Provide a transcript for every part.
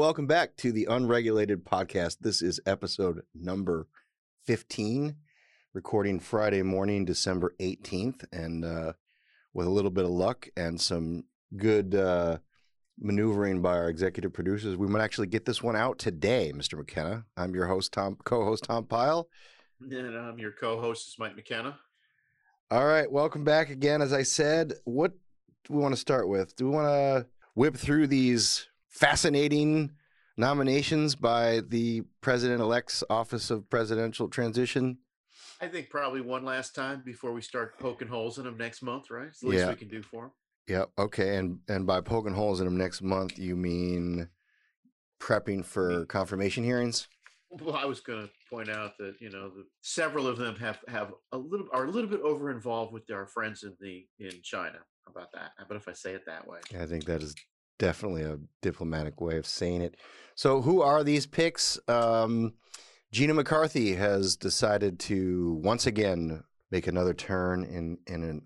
Welcome back to the Unregulated Podcast. This is episode number 15, recording Friday morning, December 18th. And uh, with a little bit of luck and some good uh, maneuvering by our executive producers, we might actually get this one out today, Mr. McKenna. I'm your host, Tom, co-host Tom Pyle. And I'm your co-host is Mike McKenna. All right, welcome back again. As I said, what do we want to start with? Do we want to whip through these fascinating nominations by the president-elect's Office of Presidential Transition? I think probably one last time before we start poking holes in them next month, right? It's the least Yeah. we can do for them. Yep. Okay. And and by poking holes in them next month, you mean prepping for confirmation hearings? Well, I was going to point out that you know the, several of them have have a little are a little bit over involved with our friends in the in China. About that? About if I say it that way? I think that is definitely a diplomatic way of saying it. So, who are these picks? Um, Gina McCarthy has decided to once again make another turn in in an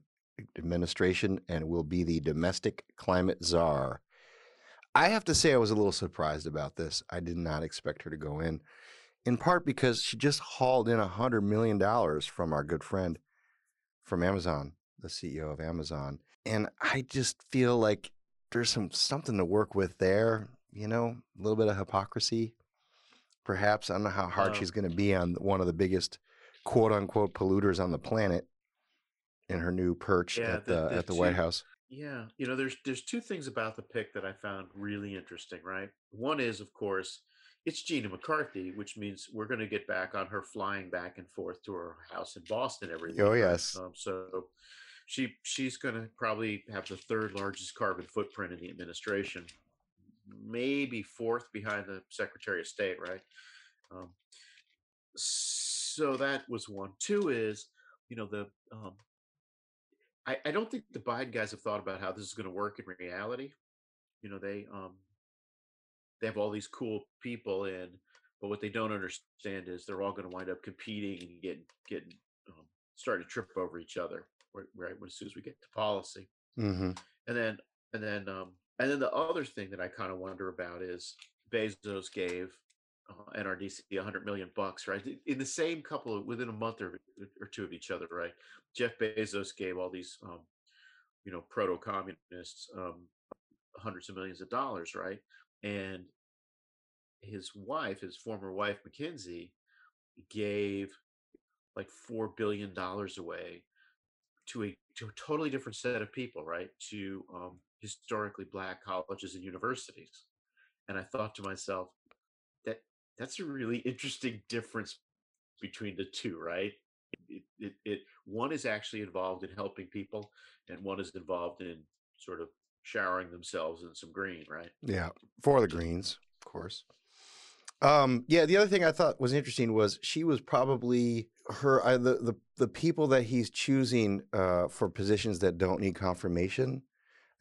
administration and will be the domestic climate czar. I have to say, I was a little surprised about this. I did not expect her to go in, in part because she just hauled in a hundred million dollars from our good friend from Amazon, the CEO of Amazon, and I just feel like there's some something to work with there. You know, a little bit of hypocrisy, perhaps. I don't know how hard Um, she's going to be on one of the biggest quote unquote polluters on the planet in her new perch Yeah, at the- the, the at the White House. Yeah, you know, there's there's two things about the pick that I found really interesting. Right, one is of course it's Gina McCarthy, which means we're going to get back on her flying back and forth to her house in Boston every. Oh yes, Um, so she she's going to probably have the third largest carbon footprint in the administration, maybe fourth behind the Secretary of State, right? Um, so that was one. Two is, you know, the um, I, I don't think the Biden guys have thought about how this is going to work in reality. You know, they um, they have all these cool people in, but what they don't understand is they're all going to wind up competing and getting getting um, starting to trip over each other. Right, as soon as we get to policy, hmm and then and then um, and then the other thing that I kind of wonder about is Bezos gave uh, NRDC 100 million bucks, right? In the same couple of within a month or, or two of each other, right? Jeff Bezos gave all these, um, you know, proto communists um, hundreds of millions of dollars, right? And his wife, his former wife, MacKenzie, gave like four billion dollars away to a to a totally different set of people, right? To um, historically black colleges and universities. And I thought to myself, that that's a really interesting difference between the two, right? It, it, it one is actually involved in helping people, and one is involved in sort of showering themselves in some green, right? yeah, for the Greens, of course. Um, yeah, the other thing I thought was interesting was she was probably her I, the the the people that he's choosing uh, for positions that don't need confirmation.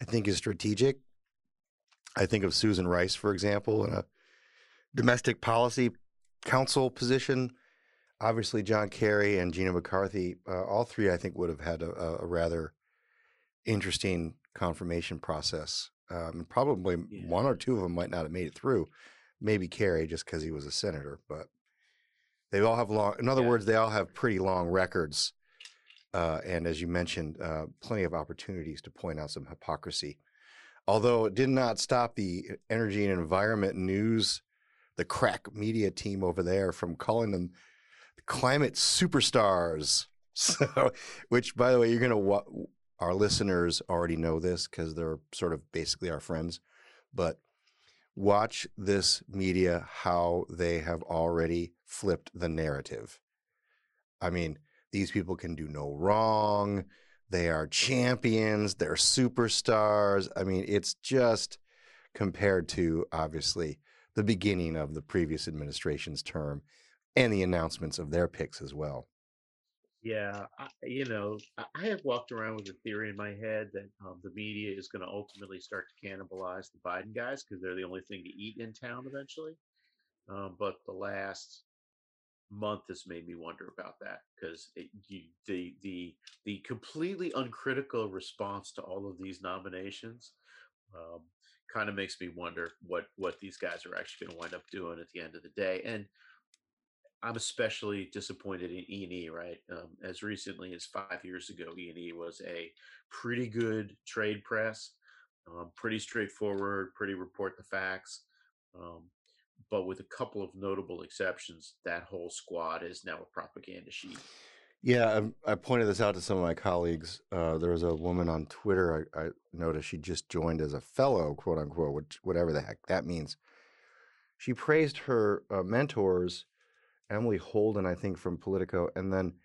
I think is strategic. I think of Susan Rice, for example, in a domestic policy council position. Obviously, John Kerry and Gina McCarthy, uh, all three, I think, would have had a, a- a rather interesting confirmation process. Um, probably Yeah. one or two of them might not have made it through. Maybe Kerry, just because he was a senator, but they all have long. In other Yeah. words, they all have pretty long records, uh, and as you mentioned, uh, plenty of opportunities to point out some hypocrisy. Although it did not stop the energy and environment news, the crack media team over there from calling them climate superstars. So, which by the way, you're gonna wa- our listeners already know this because they're sort of basically our friends, but watch this media how they have already flipped the narrative. I mean, these people can do no wrong. They are champions. They're superstars. I mean, it's just compared to obviously the beginning of the previous administration's term and the announcements of their picks as well. Yeah, I, you know, I have walked around with a theory in my head that um, the media is going to ultimately start to cannibalize the Biden guys because they're the only thing to eat in town eventually. Um, but the last month has made me wonder about that because the the the completely uncritical response to all of these nominations um, kind of makes me wonder what what these guys are actually going to wind up doing at the end of the day. And I'm especially disappointed in E and E. Right, um, as recently as five years ago, E and E was a pretty good trade press, um, pretty straightforward, pretty report the facts. Um, but with a couple of notable exceptions, that whole squad is now a propaganda sheet. Yeah, um, I, I pointed this out to some of my colleagues. Uh, there was a woman on Twitter I, I noticed she just joined as a fellow, quote unquote, which whatever the heck that means. She praised her uh, mentors, Emily Holden, I think from Politico, and then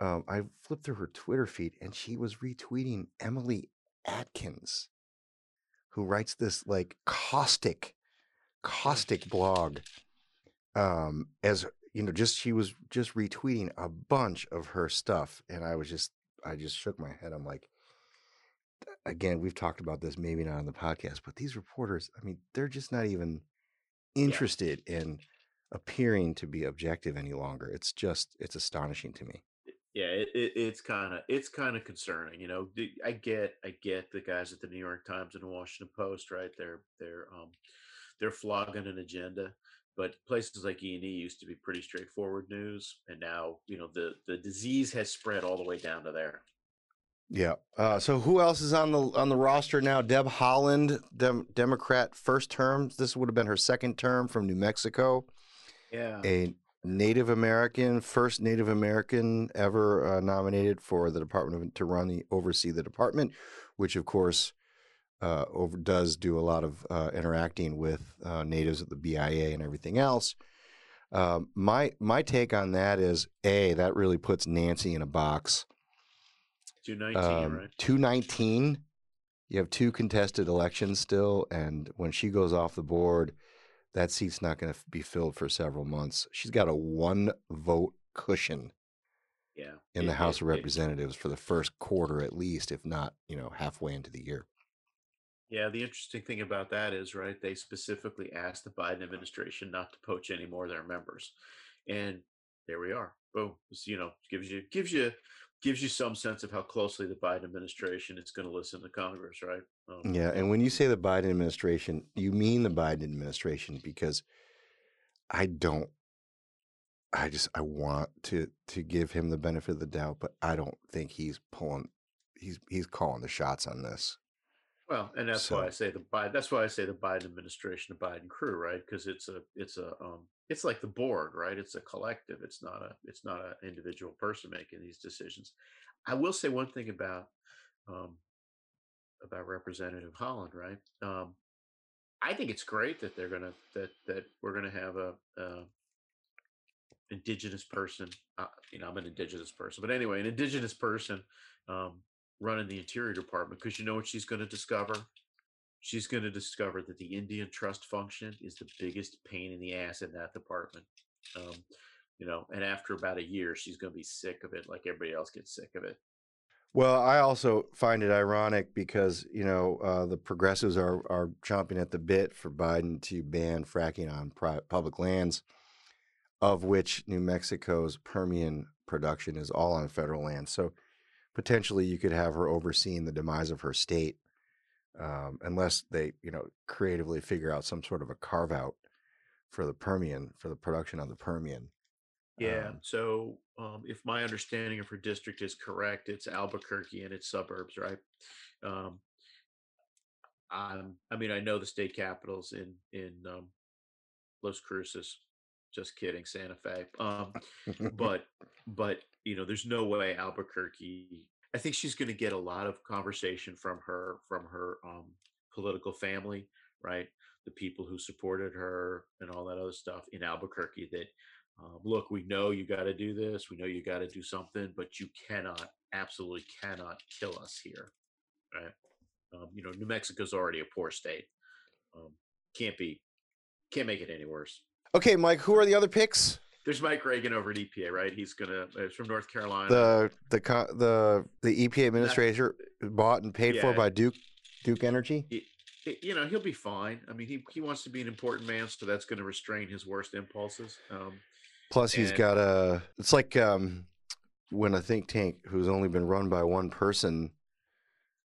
um, I flipped through her Twitter feed and she was retweeting Emily Atkins, who writes this like caustic, caustic blog um, as you know, just she was just retweeting a bunch of her stuff, and I was just, I just shook my head. I'm like, again, we've talked about this, maybe not on the podcast, but these reporters, I mean, they're just not even Yeah, interested in appearing to be objective any longer. It's just, it's astonishing to me. yeah, it, it, it's kind of it's kind of concerning. You know, I get I get the guys at the New York Times and the Washington Post, right? They're they're um they're flogging an agenda. But places like E and E used to be pretty straightforward news, and now you know the the disease has spread all the way down to there. Yeah. Uh, so who else is on the on the roster now? Deb Haaland, Dem- Democrat, first term. This would have been her second term from New Mexico. Yeah, a Native American, first Native American ever uh, nominated for the Department of, to run the oversee the department, which of course uh, over, does do a lot of uh, interacting with uh, natives at the BIA and everything else. Um, my my take on that is a that really puts Nancy in a box. two nineteen, Um, right? Two nineteen. You have two contested elections still, and when she goes off the board, that seat's not going to be filled for several months. She's got a one vote cushion Yeah, in the House it, of it, Representatives for the first quarter at least, if not, you know, halfway into the year. Yeah, the interesting thing about that is, right, they specifically asked the Biden administration not to poach any more of their members. And there we are. Boom. It's, you know, gives you gives you gives you some sense of how closely the Biden administration is going to listen to Congress, right? Um, Yeah, and when you say the Biden administration, you mean the Biden administration because I don't I just I want to to give him the benefit of the doubt, but I don't think he's pulling he's he's calling the shots on this. well, and that's why I say the Biden. That's why I say the Biden administration, the Biden crew, right? Because it's a it's a um it's like the board, right? It's a collective. It's not a it's not an individual person making these decisions. I will say one thing about um about Representative Haaland, right? Um, I think it's great that they're gonna that that we're gonna have a, a indigenous person. Uh, you know, I'm an indigenous person, but anyway, an indigenous person um, running the Interior Department because you know what she's going to discover. She's going to discover that the Indian trust function is the biggest pain in the ass in that department. Um, you know, and after about a year, she's going to be sick of it, like everybody else gets sick of it. well, I also find it ironic because you know uh, the progressives are are chomping at the bit for Biden to ban fracking on pri- public lands, of which New Mexico's Permian production is all on federal land. So potentially, you could have her overseeing the demise of her state, um, unless they you know creatively figure out some sort of a carve out for the Permian for the production on the Permian. Yeah. Um, So, um, if my understanding of her district is correct, it's Albuquerque and its suburbs, right? Um, I'm, I mean, I know the state capitals in in um, Los Cruces. Just kidding, Santa Fe. Um, but but you know, there's no way Albuquerque. I think she's going to get a lot of conversation from her from her um, political family, right? The people who supported her and all that other stuff in Albuquerque. That um, look, we know you got to do this. We know you got to do something, but you cannot, absolutely cannot kill us here, right? Um, you know, New Mexico's already a poor state. Um, can't be, can't make it any worse. okay, Mike, who are the other picks? There's Mike Regan over at EPA, right? He's gonna. He's from North Carolina. the the co- the the EPA administrator bought and paid for by Duke Duke Energy. you know, he'll be fine. I mean, he he wants to be an important man, so that's going to restrain his worst impulses. Um, Plus, he's and got a. It's like um, when a think tank who's only been run by one person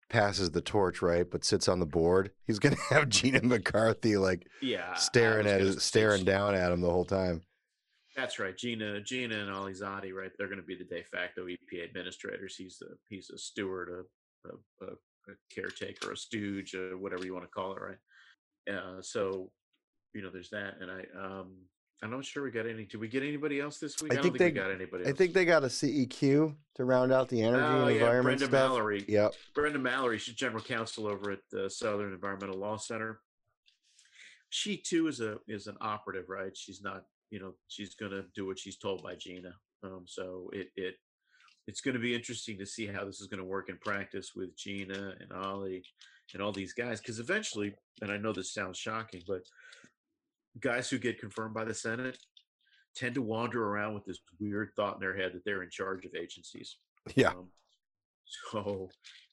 passes the torch, right? But sits on the board. He's gonna have Gina McCarthy like Yeah, staring at his, staring down at him the whole time. That's right, Gina, Gina, and Ali Zaidi, right? They're going to be the de facto EPA administrators. He's the he's a steward, a, a, a, a caretaker, a stooge, uh whatever you want to call it, right? Uh, so, you know, there's that, and I um, I'm not sure we got any. Did we get anybody else this week? I I, don't think think, they- we got anybody. I think they got a CEQ to round out the energy Oh, and yeah, environment Brenda stuff. Mallory. Yep. Brenda Mallory, she's general counsel over at the Southern Environmental Law Center. She too is a is an operative, right? She's not, you know, she's gonna do what she's told by Gina. Um, so it it it's going to be interesting to see how this is going to work in practice with Gina and Ollie and all these guys, because eventually, and I know this sounds shocking, but guys who get confirmed by the Senate tend to wander around with this weird thought in their head that they're in charge of agencies. Yeah. Um, so,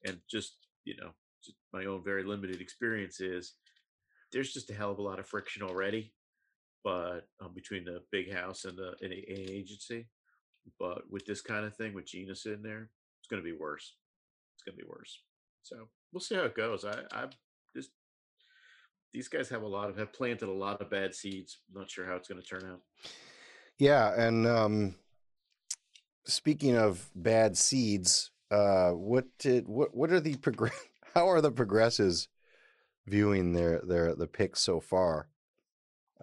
and just you know, just my own very limited experience is there's just a hell of a lot of friction already, but um, between the big house and the agency. But with this kind of thing, with Gina sitting there, it's going to be worse. It's going to be worse. So we'll see how it goes. I, I just these guys have a lot of have planted a lot of bad seeds. I'm not sure how it's going to turn out. Yeah, and um, speaking of bad seeds, uh, what did what what are the progress? How are the progressives viewing their their the picks so far?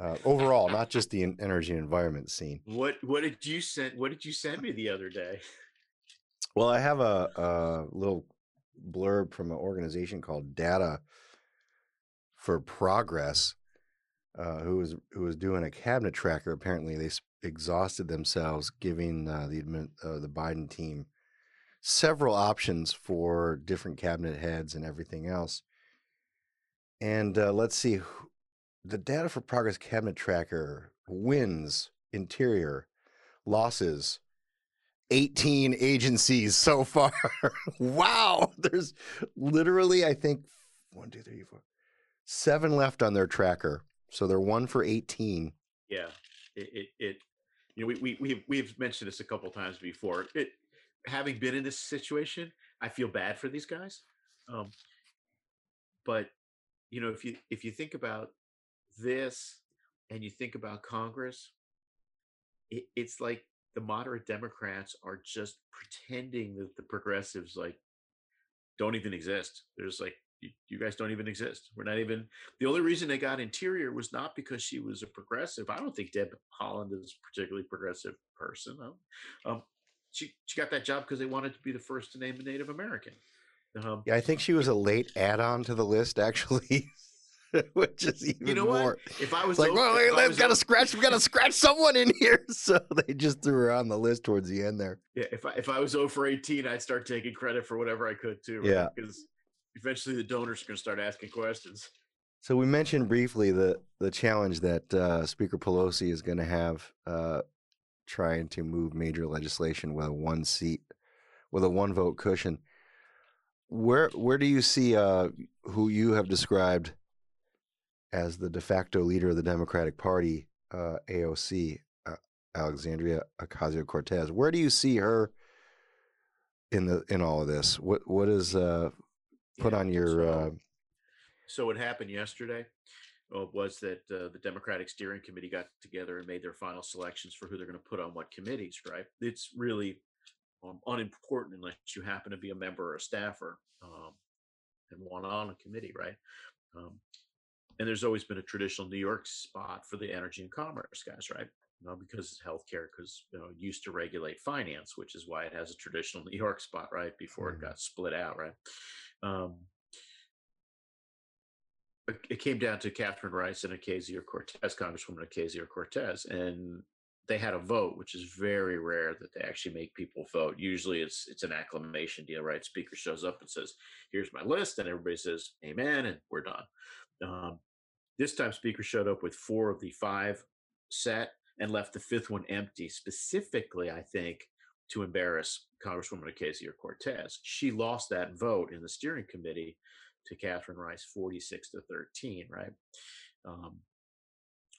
Uh, overall, not just the energy and environment scene. What what did you send? What did you send me the other day? Well, I have a, a little blurb from an organization called Data for Progress, uh, who was who was doing a cabinet tracker. Apparently, they exhausted themselves giving uh, the admin, uh, the Biden team several options for different cabinet heads and everything else. And uh, let's see, who- the Data for Progress cabinet tracker wins interior, losses 18 agencies so far. wow. There's literally, I think, one, two, three, four, seven left on their tracker. So they're one for 18. Yeah, it it, it you know we we we've we've mentioned this a couple times before. It having been in this situation, I feel bad for these guys. Um, but you know, if you if you think about this and you think about Congress, it, it's like the moderate Democrats are just pretending that the progressives like don't even exist. There's like you, you guys don't even exist. We're not even the only reason they got Interior was not because she was a progressive. I don't think Deb Haaland is a particularly progressive person. Um, she she got that job because they wanted to be the first to name a Native American. Um, Yeah, I think she was a late add on to the list, actually, which is even you know more. what? If I was like, well, we've got to o- scratch, We've got to scratch someone in here. So they just threw her on the list towards the end there. yeah, if I if I was 0 for 18, I'd start taking credit for whatever I could too. Yeah. because eventually the donors are going to start asking questions. So we mentioned briefly the the challenge that uh, Speaker Pelosi is going to have uh, trying to move major legislation with a one seat, with a one vote cushion. Where where do you see uh, who you have described as the de facto leader of the Democratic Party, uh, AOC, uh, Alexandria Ocasio Cortez? Where do you see her in the in all of this? What what is uh, put Yeah, on your so- uh, So what happened yesterday uh, was that uh, the Democratic Steering Committee got together and made their final selections for who they're going to put on what committees. Right? It's really um, unimportant unless you happen to be a member or a staffer um, and want on a committee, right? Um, and there's always been a traditional New York spot for the energy and commerce guys, right? You know, because healthcare, because you know, used to regulate finance, which is why it has a traditional New York spot, right? Before it got split out, right? Um, it it came down to Catherine Rice and Ocasio Cortez, Congresswoman Ocasio Cortez, and they had a vote, which is very rare that they actually make people vote. Usually, it's it's an acclamation deal, right? Speaker shows up and says, "Here's my list," and everybody says, "Amen," and we're done. Um, this time, Speaker showed up with four of the five set and left the fifth one empty, specifically, I think, to embarrass Congresswoman Ocasio Cortez. She lost that vote in the steering committee to Catherine Rice, 46 to 13, right? Um,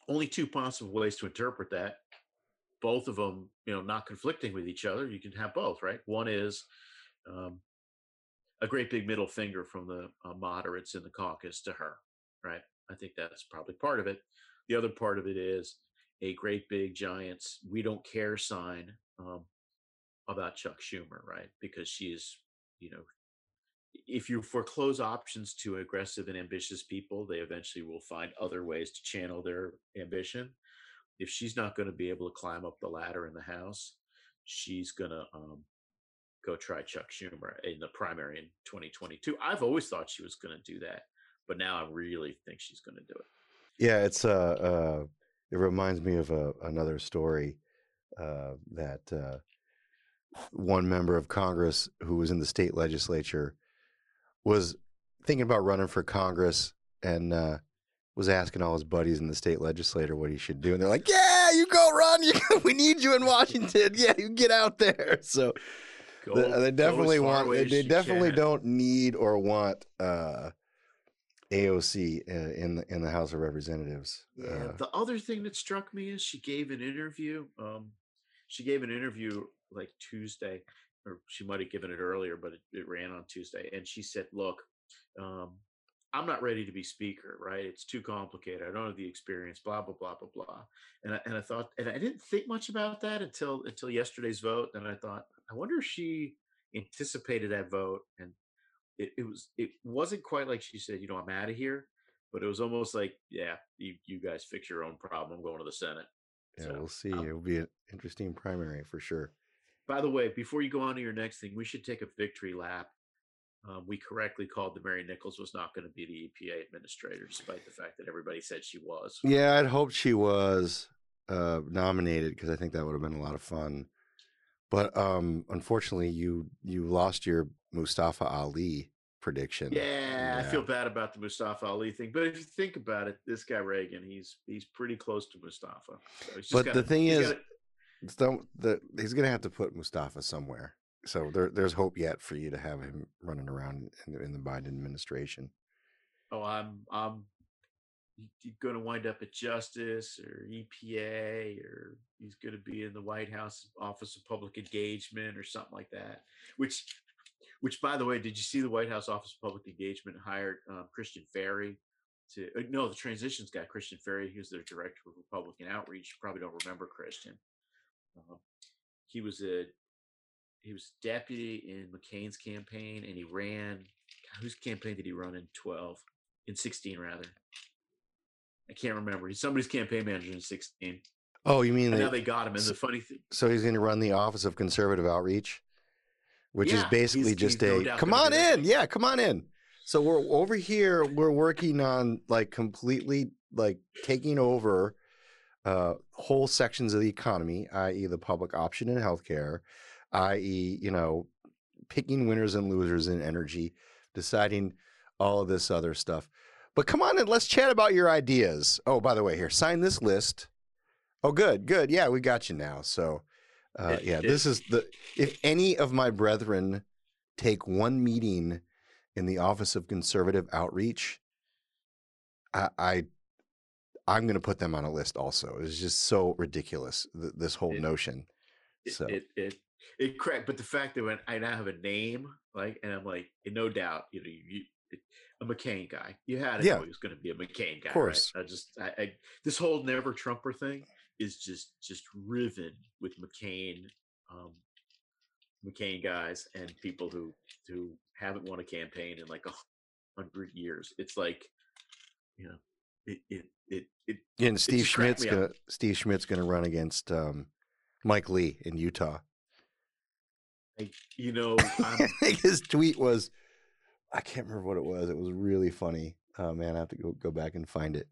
only two possible ways to interpret that. Both of them, you know, not conflicting with each other. You can have both, right? One is um, a great big middle finger from the uh, moderates in the caucus to her, right? I think that's probably part of it. The other part of it is a great big giants we don't care sign um, about Chuck Schumer, right? Because she is, you know, if you foreclose options to aggressive and ambitious people, they eventually will find other ways to channel their ambition. If she's not going to be able to climb up the ladder in the House, she's going to um, go try Chuck Schumer in the primary in 2022. I've always thought she was going to do that, but now I really think she's going to do it. Yeah, it's uh, uh it reminds me of a, another story uh, that uh, one member of Congress who was in the state legislature was thinking about running for Congress and uh, was asking all his buddies in the state legislature what he should do, and they're like, "Yeah, you go run. You, we need you in Washington. Yeah, you get out there." So Go, they, they definitely go want. They, they definitely can. don't need or want uh, AOC uh, in the in the House of Representatives. Yeah. Uh, the other thing that struck me is she gave an interview. Um, she gave an interview like Tuesday, or she might have given it earlier, but it, it ran on Tuesday. And she said, "Look, um, I'm not ready to be speaker. Right? It's too complicated. I don't have the experience. Blah blah blah blah blah." And I, and I thought, and I didn't think much about that until until yesterday's vote. And I thought, I wonder if she anticipated that vote and it, it was it wasn't quite like she said, you know, I'm out of here, but it was almost like, yeah, you you guys fix your own problem. I'm going to the Senate. yeah, So, we'll see. um, It'll be an interesting primary for sure. By the way, before you go on to your next thing, we should take a victory lap. Um, we correctly called that Mary Nichols was not going to be the EPA administrator, despite the fact that everybody said she was. Yeah, I'd hoped she was uh, nominated because I think that would have been a lot of fun. But um, unfortunately, you you lost your Mustafa Ali prediction. Yeah, I feel bad about the Mustafa Ali thing, but if you think about it, this guy Regan, he's he's pretty close to Mustafa. So he's just But the thing is- gotta- don't the he's gonna have to put Mustafa somewhere. So there, there's hope yet for you to have him running around in the, in the Biden administration. oh, I'm I'm going to wind up at Justice or EPA or he's going to be in the White House Office of Public Engagement or something like that. Which, which by the way, did you see the White House Office of Public Engagement hired um, Christian Ferry to? Uh, no, the transitions guy, Christian Ferry. He was their director of Republican outreach. You probably don't remember Christian. Uh, he was a he was deputy in McCain's campaign, and he ran. Whose campaign did he run in twelve? In sixteen, rather. I can't remember. He's somebody's campaign manager in sixteen. Oh, you mean they, now they got him. And the funny thing, so he's going to run the Office of Conservative Outreach, which is basically he's- just he's a doubt come on in, yeah, come on in. So we're over here. We're working on like completely like taking over uh, whole sections of the economy, i.e., the public option in healthcare, i.e., you know, picking winners and losers in energy, deciding all of this other stuff. But come on and let's chat about your ideas. Oh, by the way, here, sign this list. Oh, good, good. Yeah, we got you now. So, uh, yeah, it- this is the. If any of my brethren take one meeting in the Office of Conservative Outreach, I, I I'm going to put them on a list. Also, it's just so ridiculous. Th- this whole It- notion. it, So it it it cracked. But the fact that when I now have a name, like, and I'm like, no doubt, you know, you, it, a McCain guy. You had to Yeah. know he was going to be a McCain guy, Of course. right? I just, I, I, this whole never Trumper thing is just just riven with McCain, um, McCain guys and people who who haven't won a campaign in like a hundred years. It's like, you know, it it it it and Steve Schmidt's gonna Steve Schmidt's gonna run against um, Mike Lee in Utah. like, you know, I think his tweet was, I can't remember what it was. It was really funny. Oh man, I have to go go back and find it.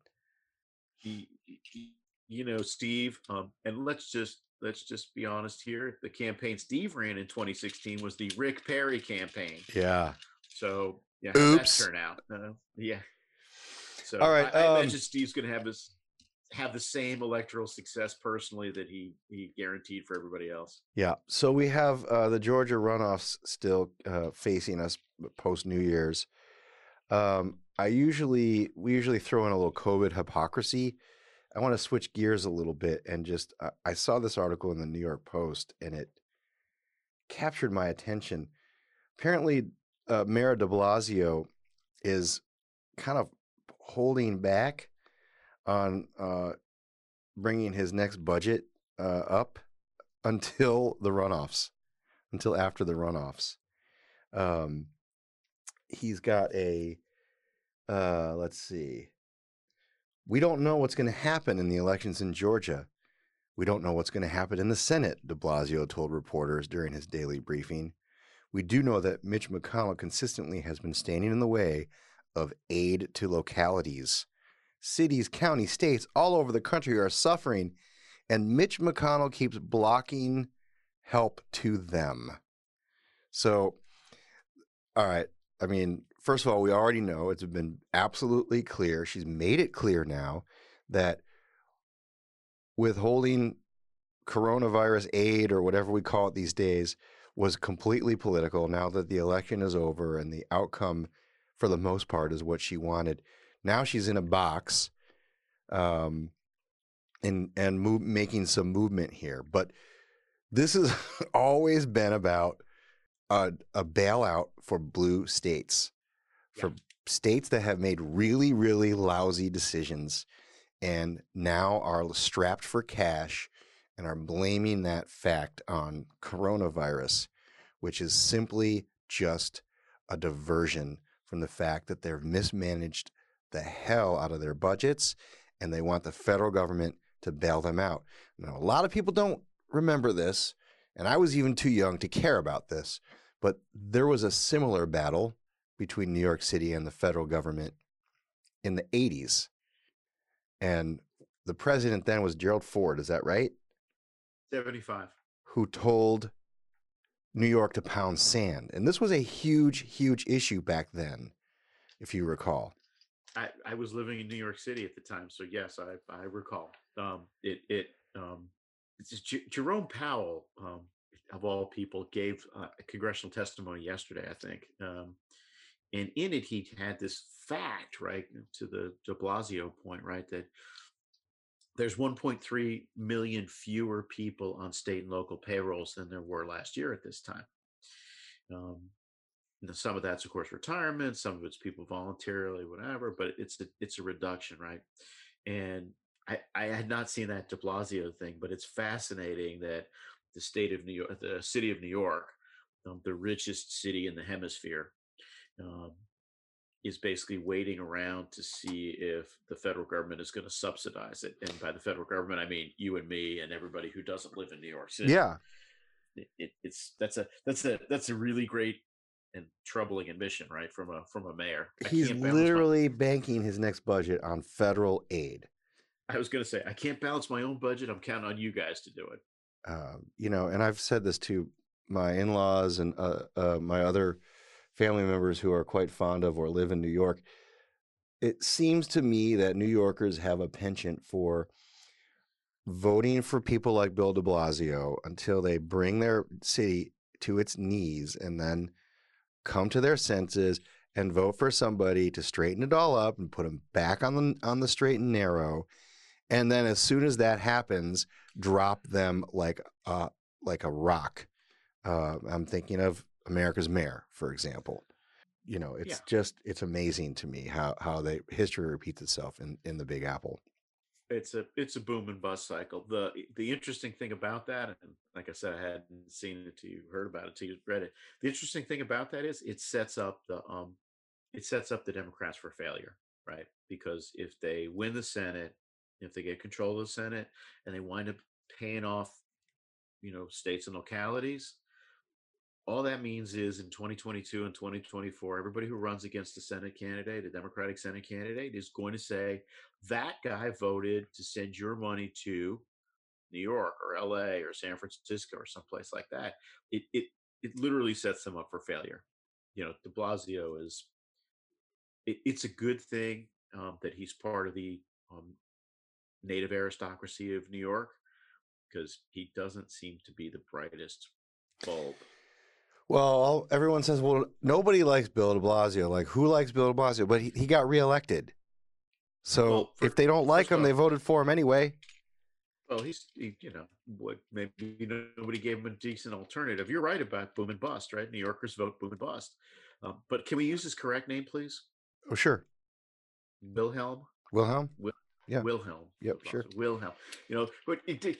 y- y- you know, Steve, um, and let's just let's just be honest here. The campaign Steve ran in 2016 was the Rick Perry campaign. Yeah. So yeah, that Oops. turn out? Uh, yeah. So All right, I, I um, imagine Steve's going to have his have the same electoral success personally that he he guaranteed for everybody else. Yeah. So we have uh, the Georgia runoffs still uh, facing us post New Year's. Um, I usually we usually throw in a little COVID hypocrisy. I want to switch gears a little bit and just I I saw this article in the New York Post and it captured my attention. Apparently, uh, Mayor De Blasio is kind of holding back on uh, bringing his next budget uh, up until the runoffs, until after the runoffs. Um, he's got a, uh, let's see. We don't know what's going to happen in the elections in Georgia. We don't know what's going to happen in the Senate, de Blasio told reporters during his daily briefing. We do know that Mitch McConnell consistently has been standing in the way of aid to localities. Cities, counties, states all over the country are suffering, and Mitch McConnell keeps blocking help to them. So, all right. I mean, first of all, we already know it's been absolutely clear. She's made it clear now that withholding coronavirus aid or whatever we call it these days was completely political now that the election is over and the outcome for the most part is what she wanted now she's in a box um and and move, making some movement here but this has always been about a, a bailout for blue states for states that have made really really lousy decisions and now are strapped for cash and are blaming that fact on coronavirus, which is simply just a diversion from the fact that they've mismanaged the hell out of their budgets and they want the federal government to bail them out. Now, a lot of people don't remember this, and I was even too young to care about this, but there was a similar battle between New York City and the federal government in the 80s. And the president then was Gerald Ford, is that right? 75. Who told New York to pound sand. And this was a huge, huge issue back then, if you recall. I, I was living in New York City at the time, so yes, I, I recall. Um, it it um, J- Jerome Powell, um, of all people, gave uh, a congressional testimony yesterday, I think, um, and in it he had this fact, right, to the De Blasio point, right, that there's 1.3 million fewer people on state and local payrolls than there were last year at this time. Um, some of that's of course retirement some of it's people voluntarily whatever but it's a, it's a reduction right and I, I had not seen that de blasio thing but it's fascinating that the state of new york the city of new york um, the richest city in the hemisphere um, is basically waiting around to see if the federal government is going to subsidize it and by the federal government i mean you and me and everybody who doesn't live in new york city Yeah. it, it, it's that's a that's a that's a really great and troubling admission, right? From a from a mayor. I He's literally banking his next budget on federal aid. I was going to say I can't balance my own budget. I'm counting on you guys to do it. Um, you know, and I've said this to my in laws and uh, uh, my other family members who are quite fond of or live in New York. It seems to me that New Yorkers have a penchant for voting for people like Bill de Blasio until they bring their city to its knees and then come to their senses and vote for somebody to straighten it all up and put them back on the on the straight and narrow and then as soon as that happens drop them like a like a rock uh, i'm thinking of america's mayor for example you know it's Yeah. just it's amazing to me how how they history repeats itself in in the big apple It's a it's a boom and bust cycle. The the interesting thing about that, and like I said, I hadn't seen it till you heard about it till you read it. The interesting thing about that is it sets up the um it sets up the Democrats for failure, right? Because if they win the Senate, if they get control of the Senate, and they wind up paying off, you know, states and localities, all that means is in 2022 and 2024, everybody who runs against the Senate candidate, a Democratic Senate candidate, is going to say that guy voted to send your money to New York or LA or San Francisco or someplace like that. It it it literally sets them up for failure. You know, De Blasio is. It, it's a good thing um, that he's part of the um, native aristocracy of New York because he doesn't seem to be the brightest bulb. Well everyone says well nobody likes bill de blasio like who likes bill de blasio but he, he got reelected so Well, fir- if they don't like him they voted for him anyway Well, he's he, you know what maybe nobody gave him a decent alternative. You're right about boom and bust, right? New Yorkers vote boom and bust, Um, but can we use his correct name, please? Oh, sure. Wilhelm. Wilhelm. Yeah. Wilhelm. Yep, sure. Wilhelm. You know, but it, it,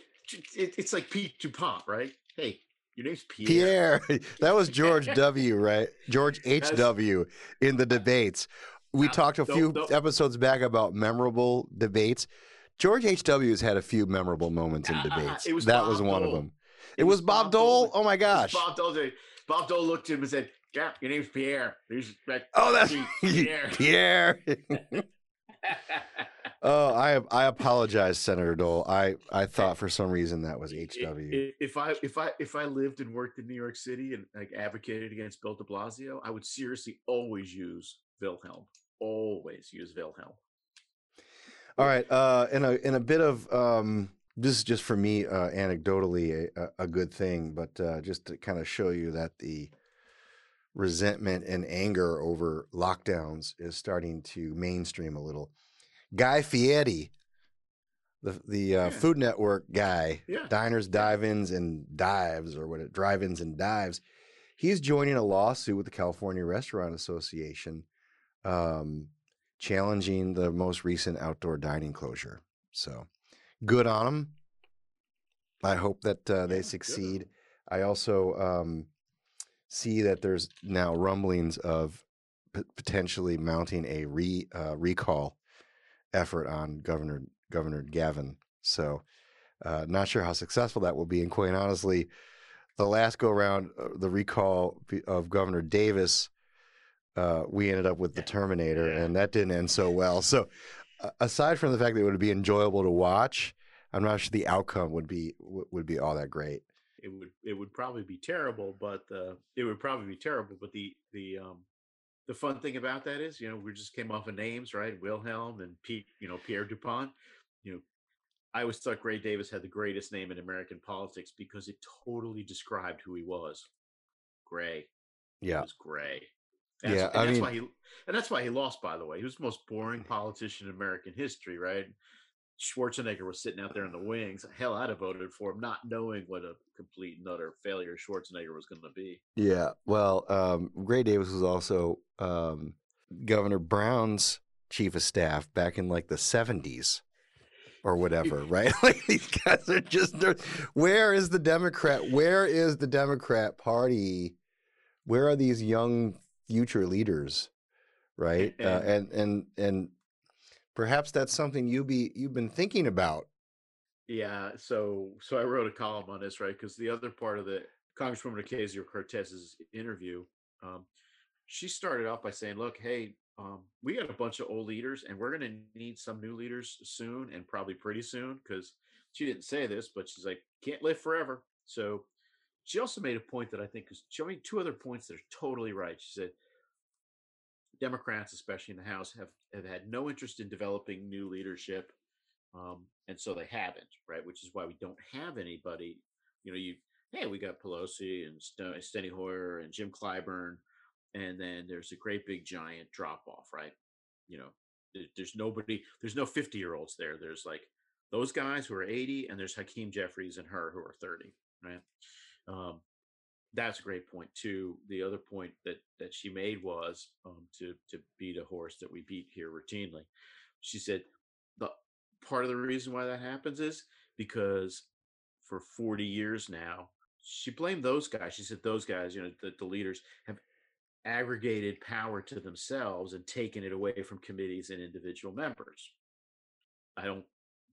it, it's like Pete Dupont, right? Hey, your name's Pierre. Pierre. that was George W. Right? George H. W. in the debates. We Now, talked a don't- few don't- episodes back about memorable debates. George H. W. has had a few memorable moments in Ah, debates. it was that Bob was one of them. It, was, Bob Dole. Dole. Oh my gosh. Bob Dole. Bob Dole looked at him and said, "Yeah, your name's Pierre. Oh, that's Pierre." Pierre. Oh, I I apologize, Senator Dole. I I thought for some reason that was HW. If I if I if I lived and worked in New York City and like advocated against Bill De Blasio, I would seriously always use Wilhelm. Always use Wilhelm. All right. Uh, in a in a bit of um, this is just for me uh, anecdotally a, a- a good thing, but uh, just to kind of show you that the resentment and anger over lockdowns is starting to mainstream a little. Guy Fieri, the the uh, Yeah. Food Network guy, Yeah. diners, dive-ins, and dives, or what? it- Drive-ins and dives. He's joining a lawsuit with the California Restaurant Association, um, challenging the most recent outdoor dining closure. So, good on him. I hope that uh, Yeah, they good succeed. I also um, see that there's now rumblings of p- potentially mounting a re uh, recall effort on Governor Governor Gavin. So, uh, not sure how successful that will be. And quite honestly, the last go round, uh, the recall of Governor Davis, uh, we ended up with the Terminator, Yeah. and that didn't end so well. So, uh, aside from the fact that it would be enjoyable to watch, I'm not sure the outcome would be would would be all that great. It would it would probably be terrible, but uh, it would probably be terrible. But the the um the fun thing about that is, you know, we just came off of names, right? Wilhelm and Pete, you know, Pierre Dupont. You know, I always thought Gray Davis had the greatest name in American politics because it totally described who he was. Gray. He Yeah, was gray. Yeah, and I that's mean- why he and that's why he lost. By the way, he was the most boring politician in American history, right? Schwarzenegger was sitting out there in the wings. Hell, I'd have voted for him, not knowing what a complete and utter failure Schwarzenegger was going to be. yeah. Well, um, Gray Davis was also um, Governor Brown's chief of staff back in like the 70s or whatever, right? Like these guys are just. Where is the Democrat? Where is the Democrat Party? Where are these young future leaders? Right, uh, And- and and perhaps that's something you be you've been thinking about. Yeah, so so I wrote a column on this, right? Because the other part of the Congresswoman Ocasio Cortez's interview, um, she started off by saying, "Look, hey, um, we got a bunch of old leaders, and we're going to need some new leaders soon, and probably pretty soon." Because she didn't say this, but she's like, "Can't live forever." So she also made a point that I think is made two other points that are totally right. She said. Democrats, especially in the House, have, have had no interest in developing new leadership um, and so they haven't, right? Which is why we don't have anybody. You know, you hey, we got Pelosi and Steny Hoyer and Jim Clyburn, and then there's a great big giant drop off, right? You know, there- there's nobody, there's no 50 year olds there. There's like those guys who are 80, and there's Hakeem Jeffries and her who are 30, right? Um, that's a great point too. The other point that that she made was um, to to beat a horse that we beat here routinely. She said the part of the reason why that happens is because for 40 years now, she blamed those guys. She said those guys, you know, the, the leaders have aggregated power to themselves and taken it away from committees and individual members. I don't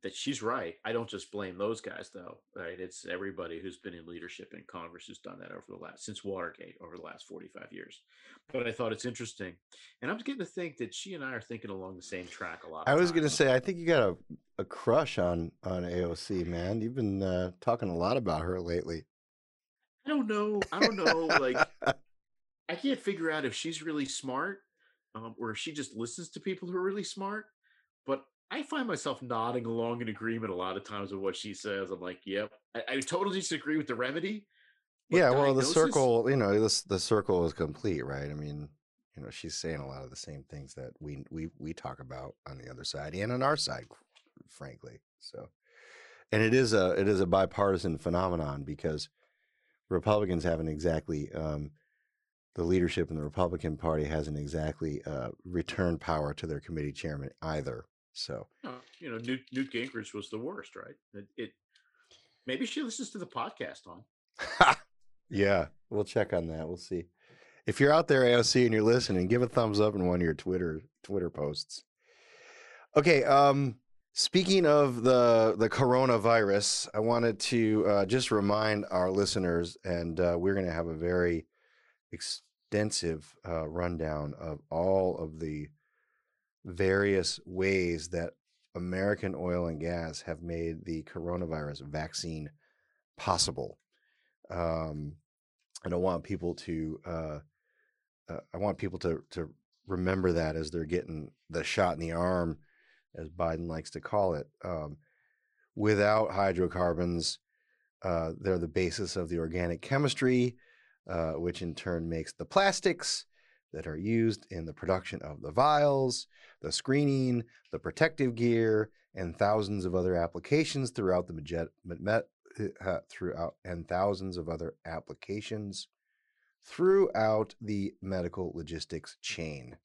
that she's right. I don't just blame those guys though, right? It's everybody who's been in leadership in Congress who's done that over the last since Watergate over the last 45 years. But I thought it's interesting. And I'm getting to think that she and I are thinking along the same track a lot. I was going to say, I think you got a, a crush on on AOC, man. You've been uh, talking a lot about her lately. I don't know. I don't know. Like I can't figure out if she's really smart um, or if she just listens to people who are really smart. But I find myself nodding along in agreement a lot of times with what she says. I'm like, yep. I, I totally disagree with the remedy. yeah, well, the circle, you know, this the circle is complete, right? I mean, you know, she's saying a lot of the same things that we we we talk about on the other side and on our side, frankly. So, and it is a it is a bipartisan phenomenon because Republicans haven't exactly um, the leadership in the Republican Party hasn't exactly uh, returned power to their committee chairman either. So, you know, Newt, Newt Gingrich was the worst, right? It, it maybe she listens to the podcast on. yeah, we'll check on that. We'll see. If you're out there, AOC, and you're listening, give a thumbs up in one of your Twitter Twitter posts. Okay. Um, speaking of the the coronavirus, I wanted to uh, just remind our listeners, and uh, we're going to have a very extensive uh, rundown of all of the various ways that American oil and gas have made the coronavirus vaccine possible. Um, I don't want people to. Uh, uh, I want people to to remember that as they're getting the shot in the arm, as Biden likes to call it. Um, without hydrocarbons, uh, they're the basis of the organic chemistry, uh, which in turn makes the plastics that are used in the production of the vials, the screening, the protective gear, and thousands of other applications throughout the met, uh, throughout and thousands of other applications throughout the medical logistics chain.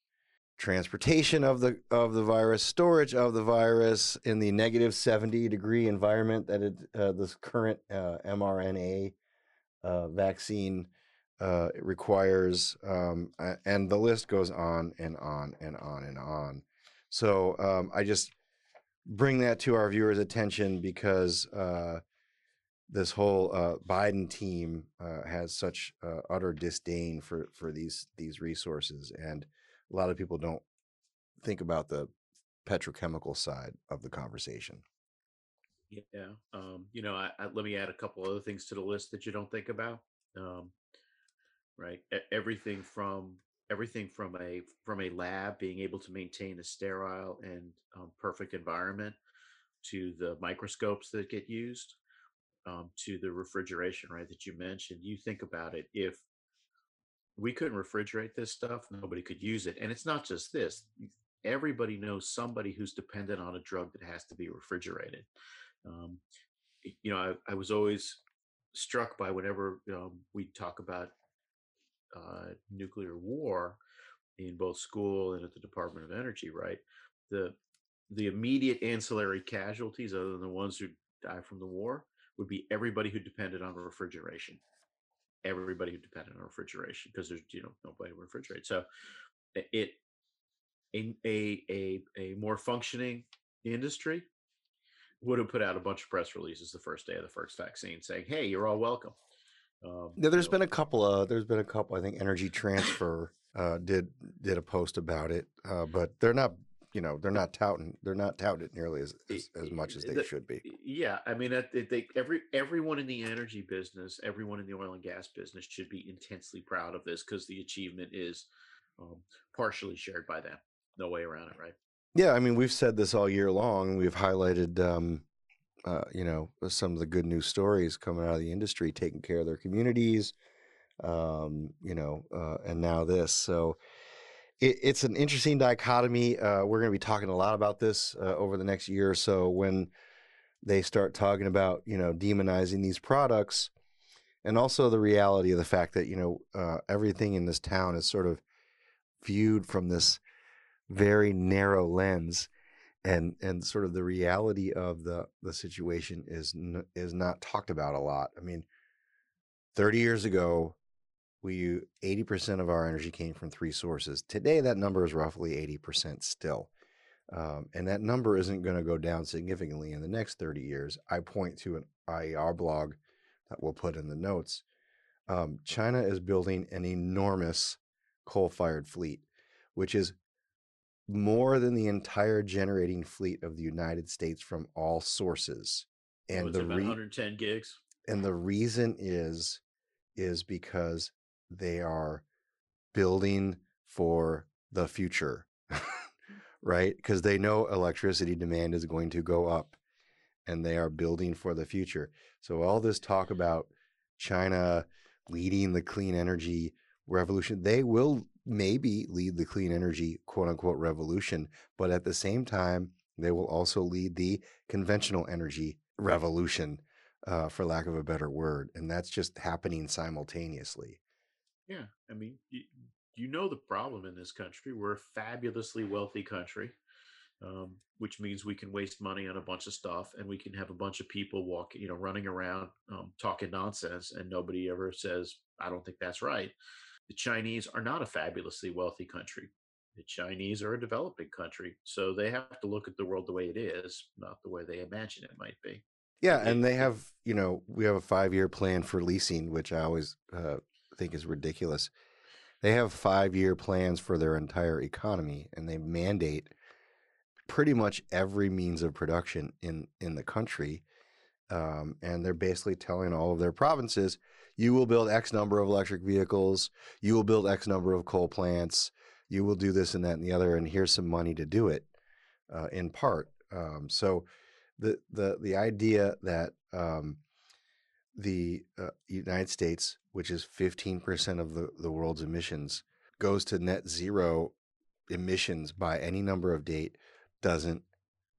Transportation of the of the virus, storage of the virus in the negative 70 degree environment that it, uh, this current uh, mRNA uh, vaccine uh, it requires, um, and the list goes on and on and on and on. So um, I just bring that to our viewers' attention because uh, this whole uh, Biden team uh, has such uh, utter disdain for for these these resources, and a lot of people don't think about the petrochemical side of the conversation. Yeah, um, you know, I, I, let me add a couple other things to the list that you don't think about. Um, right? Everything from everything from a from a lab being able to maintain a sterile and um, perfect environment to the microscopes that get used um, to the refrigeration right that you mentioned. You think about it if we couldn't refrigerate this stuff nobody could use it. And it's not just this everybody knows somebody who's dependent on a drug that has to be refrigerated. Um, you know I, I, was always struck by whenever um, we talk about uh, nuclear war in both school and at the Department of Energy, right? The the immediate ancillary casualties, other than the ones who die from the war, would be everybody who depended on refrigeration. Everybody who depended on refrigeration because there's you know nobody to refrigerate. So it a a a, a more functioning industry would have put out a bunch of press releases the first day of the first vaccine saying, "Hey, you're all welcome." Um, yeah, there's been a couple of there's been a couple. I think Energy Transfer uh, did did a post about it, uh, but they're not you know they're not touting they're not touted nearly as as, as much as they the, should be. Yeah, I mean, they, every everyone in the energy business, everyone in the oil and gas business should be intensely proud of this because the achievement is um, partially shared by them. No way around it, right? Yeah, I mean, we've said this all year long. We've highlighted um, uh, you know, some of the good news stories coming out of the industry, taking care of their communities, um, you know, uh, and now this. So it, it's an interesting dichotomy. Uh, we're going to be talking a lot about this uh, over the next year or so when they start talking about, you know, demonizing these products and also the reality of the fact that, you know, uh, everything in this town is sort of viewed from this very narrow lens and and sort of the reality of the the situation is n- is not talked about a lot. I mean, 30 years ago, we 80% of our energy came from three sources. Today, that number is roughly 80% still. Um, and that number isn't going to go down significantly in the next 30 years. I point to an IER blog that we'll put in the notes. Um, China is building an enormous coal fired fleet, which is more than the entire generating fleet of the United States from all sources. Oh, and oh, the re- 110 gigs. And the reason is is because they are building for the future. right? Because they know electricity demand is going to go up and they are building for the future. So all this talk mm. about China leading the clean energy revolution, they will maybe lead the clean energy quote unquote revolution, but at the same time, they will also lead the conventional energy revolution, uh, for lack of a better word. And that's just happening simultaneously. Yeah, I mean, you, you know the problem in this country. We're a fabulously wealthy country, um, which means we can waste money on a bunch of stuff, and we can have a bunch of people walking, you know, running around um, talking nonsense, and nobody ever says, "I don't think that's right." The Chinese are not a fabulously wealthy country. The Chinese are a developing country, so they have to look at the world the way it is, not the way they imagine it might be. Yeah, and they have, you know, we have a five year plan for leasing, which I always uh, think is ridiculous. They have five year plans for their entire economy, and they mandate pretty much every means of production in in the country. Um, and they're basically telling all of their provinces, you will build X number of electric vehicles, you will build X number of coal plants, you will do this and that and the other, and here's some money to do it. Uh, in part, um, so the the the idea that um, the uh, United States, which is 15% of the, the world's emissions, goes to net zero emissions by any number of date doesn't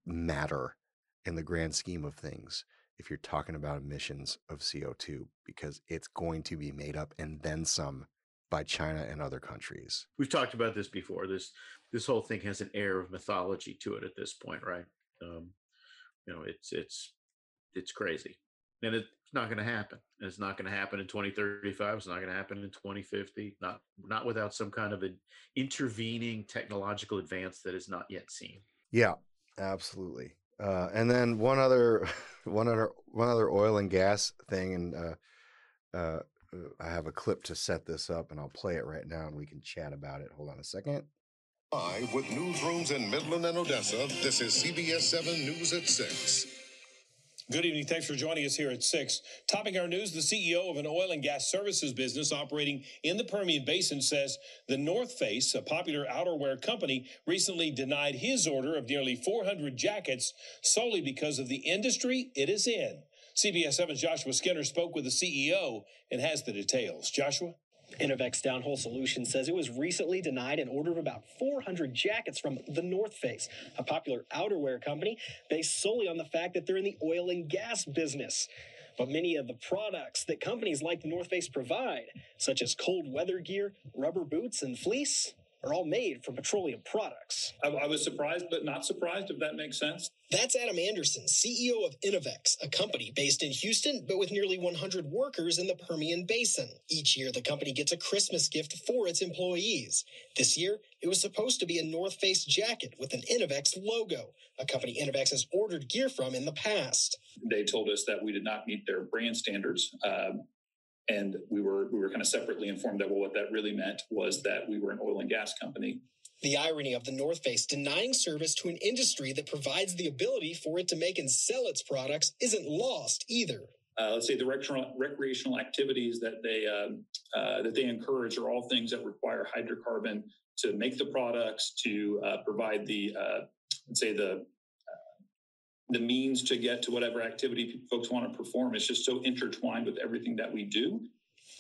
matter in the grand scheme of things if you're talking about emissions of CO2 because it's going to be made up and then some by China and other countries. We've talked about this before. This this whole thing has an air of mythology to it at this point, right? Um, you know, it's it's it's crazy, and it's not going to happen. And it's not going to happen in 2035. It's not going to happen in 2050. Not not without some kind of an intervening technological advance that is not yet seen. Yeah, absolutely. Uh, and then one other, one other, one other oil and gas thing, and uh, uh, I have a clip to set this up, and I'll play it right now, and we can chat about it. Hold on a second. Live with newsrooms in Midland and Odessa, this is CBS 7 News at 6. Good evening. Thanks for joining us here at 6. Topping our news, the CEO of an oil and gas services business operating in the Permian Basin says the North Face, a popular outerwear company, recently denied his order of nearly 400 jackets solely because of the industry it is in. CBS 7's Joshua Skinner spoke with the CEO and has the details. Joshua? Innovex Downhole Solutions says it was recently denied an order of about 400 jackets from the North Face, a popular outerwear company based solely on the fact that they're in the oil and gas business. But many of the products that companies like the North Face provide, such as cold weather gear, rubber boots, and fleece, are all made from petroleum products. I, I, was surprised, but not surprised, if that makes sense. That's Adam Anderson, CEO of Innovex, a company based in Houston, but with nearly 100 workers in the Permian Basin. Each year, the company gets a Christmas gift for its employees. This year, it was supposed to be a North Face jacket with an Innovex logo, a company Innovex has ordered gear from in the past. They told us that we did not meet their brand standards. Um, and we were we were kind of separately informed that well what that really meant was that we were an oil and gas company the irony of the North Face denying service to an industry that provides the ability for it to make and sell its products isn't lost either. Uh, let's say the recreational, recreational activities that they uh, uh, that they encourage are all things that require hydrocarbon to make the products, to uh, provide the uh, let's say the the means to get to whatever activity folks want to perform. It's just so intertwined with everything that we do.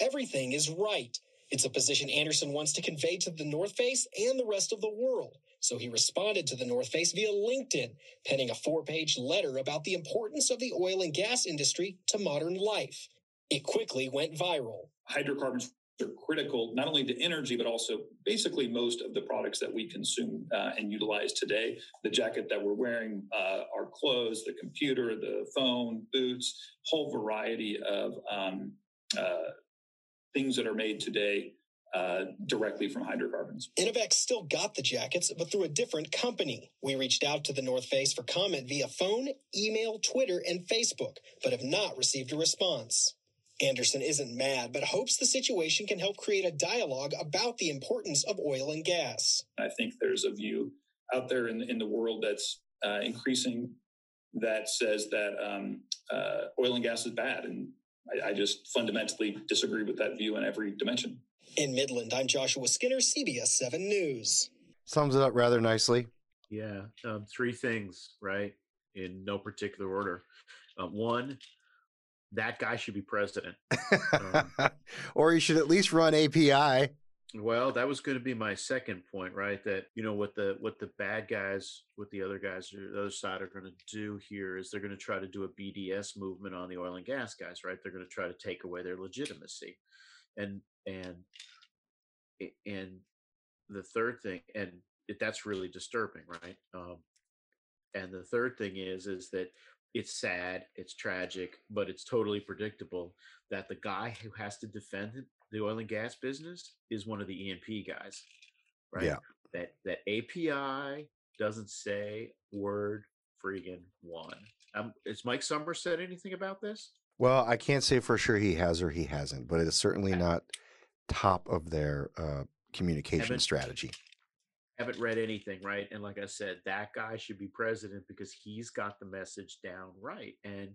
Everything is right. It's a position Anderson wants to convey to the North Face and the rest of the world. So he responded to the North Face via LinkedIn, penning a four page letter about the importance of the oil and gas industry to modern life. It quickly went viral. Hydrocarbons are critical not only to energy, but also basically most of the products that we consume uh, and utilize today. The jacket that we're wearing, uh, our clothes, the computer, the phone, boots, whole variety of um, uh, things that are made today uh, directly from hydrocarbons. Innovex still got the jackets, but through a different company. We reached out to the North Face for comment via phone, email, Twitter, and Facebook, but have not received a response. Anderson isn't mad, but hopes the situation can help create a dialogue about the importance of oil and gas. I think there's a view out there in, in the world that's uh, increasing that says that um, uh, oil and gas is bad. And I, I just fundamentally disagree with that view in every dimension. In Midland, I'm Joshua Skinner, CBS 7 News. Sums it up rather nicely. Yeah. Um, three things, right? In no particular order. Uh, one, that guy should be president. Um, or he should at least run API. Well, that was going to be my second point, right? That you know what the what the bad guys, what the other guys, the other side are going to do here is they're going to try to do a BDS movement on the oil and gas guys, right? They're going to try to take away their legitimacy, and and and the third thing, and it, that's really disturbing, right? Um, and the third thing is, is that it's sad, it's tragic, but it's totally predictable that the guy who has to defend the oil and gas business is one of the E&P guys, right? Yeah. That that API doesn't say word freaking one. Um, has Mike Sommers said anything about this? Well, I can't say for sure he has or he hasn't, but it is certainly not top of their uh, communication Haven't- strategy. Haven't read anything, right? And like I said, that guy should be president because he's got the message down right. And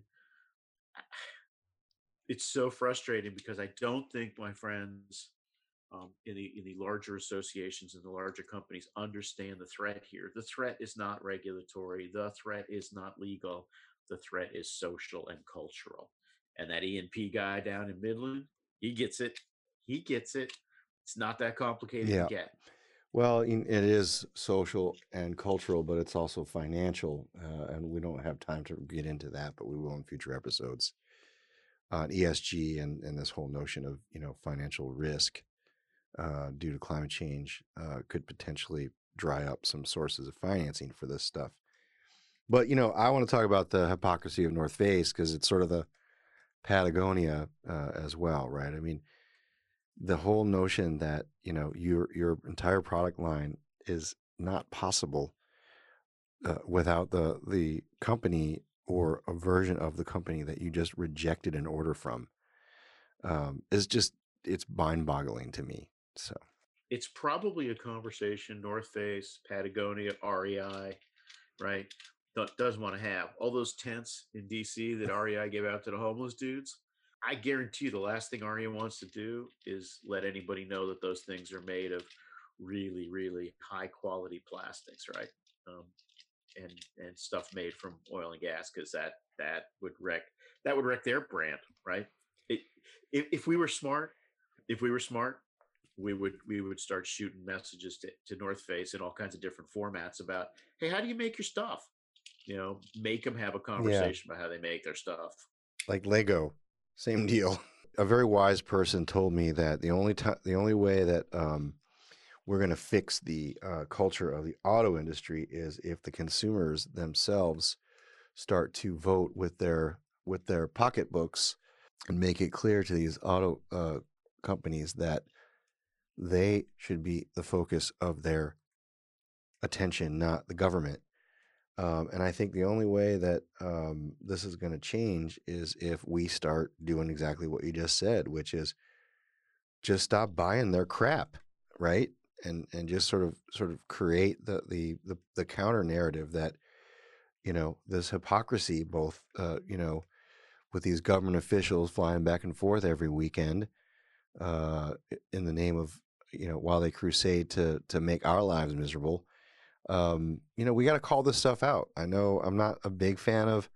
it's so frustrating because I don't think my friends um, in the in the larger associations and the larger companies understand the threat here. The threat is not regulatory. The threat is not legal. The threat is social and cultural. And that E and P guy down in Midland, he gets it. He gets it. It's not that complicated Yeah. to get. Well, it is social and cultural, but it's also financial, uh, and we don't have time to get into that, but we will in future episodes on ESG and, and this whole notion of you know financial risk uh, due to climate change uh, could potentially dry up some sources of financing for this stuff. But you know, I want to talk about the hypocrisy of North Face because it's sort of the Patagonia uh, as well, right? I mean, the whole notion that you know your your entire product line is not possible uh, without the the company or a version of the company that you just rejected an order from um, is just it's mind boggling to me. So it's probably a conversation North Face, Patagonia, REI, right? Doesn't want to have all those tents in DC that REI gave out to the homeless dudes. I guarantee you, the last thing REI wants to do is let anybody know that those things are made of really, really high quality plastics, right? Um, and and stuff made from oil and gas, because that that would wreck that would wreck their brand, right? It, if if we were smart, if we were smart, we would we would start shooting messages to, to North Face in all kinds of different formats about, hey, how do you make your stuff? You know, make them have a conversation about how they make their stuff. like Lego, same deal. A very wise person told me that the only time, the only way that um, we're going to fix the uh, culture of the auto industry is if the consumers themselves start to vote with their with their pocketbooks and make it clear to these auto uh, companies that they should be the focus of their attention, not the government. Um, and I think the only way that um, this is going to change is if we start doing exactly what you just said, which is just stop buying their crap, right? And and just sort of sort of create the the the, the counter narrative that you know this hypocrisy, both uh, you know, with these government officials flying back and forth every weekend uh, in the name of you know while they crusade to to make our lives miserable um, you know, we got to call this stuff out. I know I'm not a big fan of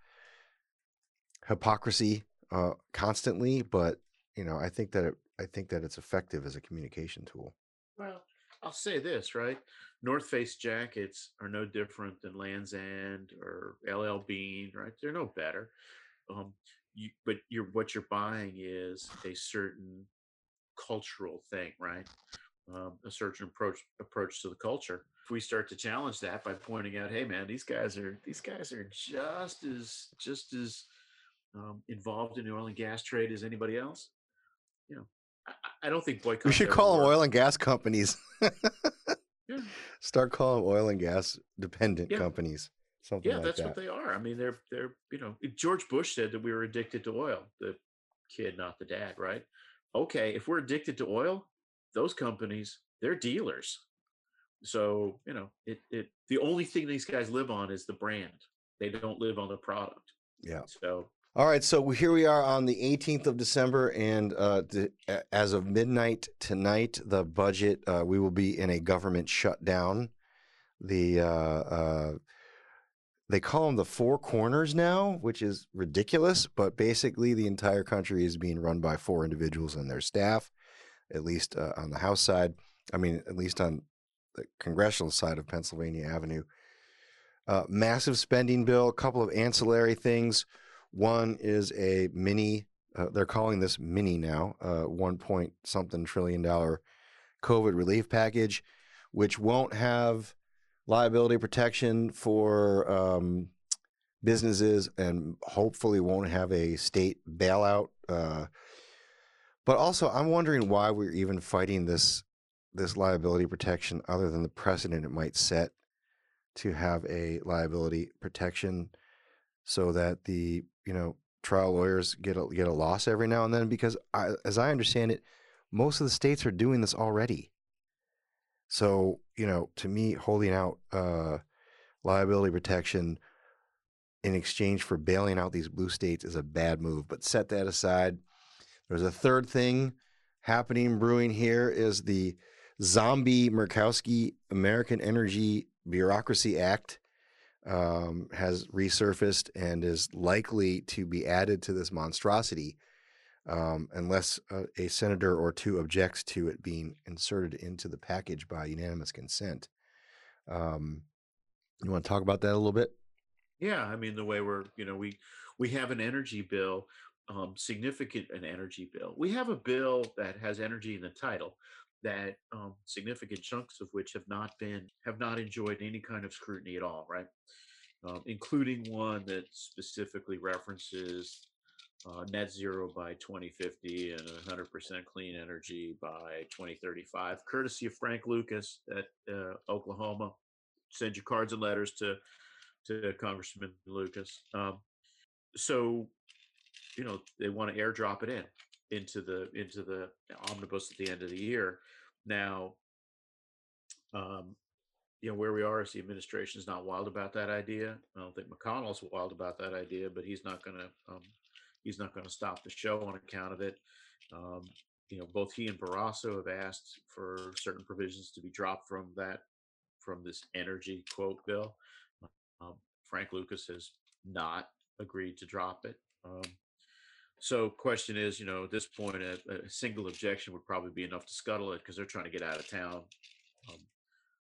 hypocrisy uh, constantly, but you know, I think that it, I think that it's effective as a communication tool. Well, I'll say this, right? North Face jackets are no different than Land's End or LL Bean, right? They're no better. Um, you, but you're what you're buying is a certain cultural thing, right? Um, a certain approach approach to the culture. If we start to challenge that by pointing out, hey, man, these guys are these guys are just as just as um, involved in the oil and gas trade as anybody else. You know, I, I- don't think boycott. We should call them oil and gas companies. Yeah. Start calling oil and gas dependent Yeah. companies. Something Yeah, like that's that. what they are. I mean, they're they're you know, George Bush said that we were addicted to oil. The kid, not the dad, right? Okay, if we're addicted to oil, those companies, they're dealers. So you know, it it the only thing these guys live on is the brand. They don't live on the product. Yeah. So All right, so here we are on the 18th of December, and uh, the, a- as of midnight tonight, the budget uh, we will be in a government shutdown. The uh, uh, they call them the four corners now, which is ridiculous, but basically the entire country is being run by four individuals and their staff, at least uh, on the House side. I mean, at least on the congressional side of Pennsylvania Avenue. Uh, massive spending bill, a couple of ancillary things. One is a mini, uh, they're calling this mini now, uh, one point something trillion dollar COVID relief package, which won't have liability protection for um, businesses and hopefully won't have a state bailout. But also, I'm wondering why we're even fighting this this liability protection, other than the precedent it might set to have a liability protection, so that the you know trial lawyers get a, get a loss every now and then. Because I, as I understand it, most of the states are doing this already. So you know, to me, holding out uh, liability protection in exchange for bailing out these blue states is a bad move. But set that aside. There's a third thing happening brewing here is the zombie Murkowski American Energy Bureaucracy Act um, has resurfaced and is likely to be added to this monstrosity um, unless a, a, senator or two objects to it being inserted into the package by unanimous consent. Um, you want to talk about that a little bit? Yeah, I mean the way we're, you know, we we have an energy bill, um, significant an energy bill. We have a bill that has energy in the title, that um, significant chunks of which have not been have not enjoyed any kind of scrutiny at all, right? Um, including one that specifically references uh, net zero by 2050 and 100% clean energy by 2035, courtesy of Frank Lucas at uh, Oklahoma. Send your cards and letters to to Congressman Lucas. Um, so, you know, they want to airdrop it in into the into the omnibus at the end of the year. Now, um, you know where we are is the administration is not wild about that idea. I don't think McConnell's wild about that idea, but he's not going to um, he's not going to stop the show on account of it. Um, you know, both he and Barrasso have asked for certain provisions to be dropped from that from this energy quote bill. Um, Frank Lucas has not agreed to drop it. Um, so, question is, you know, at this point, a, a, single objection would probably be enough to scuttle it because they're trying to get out of town um,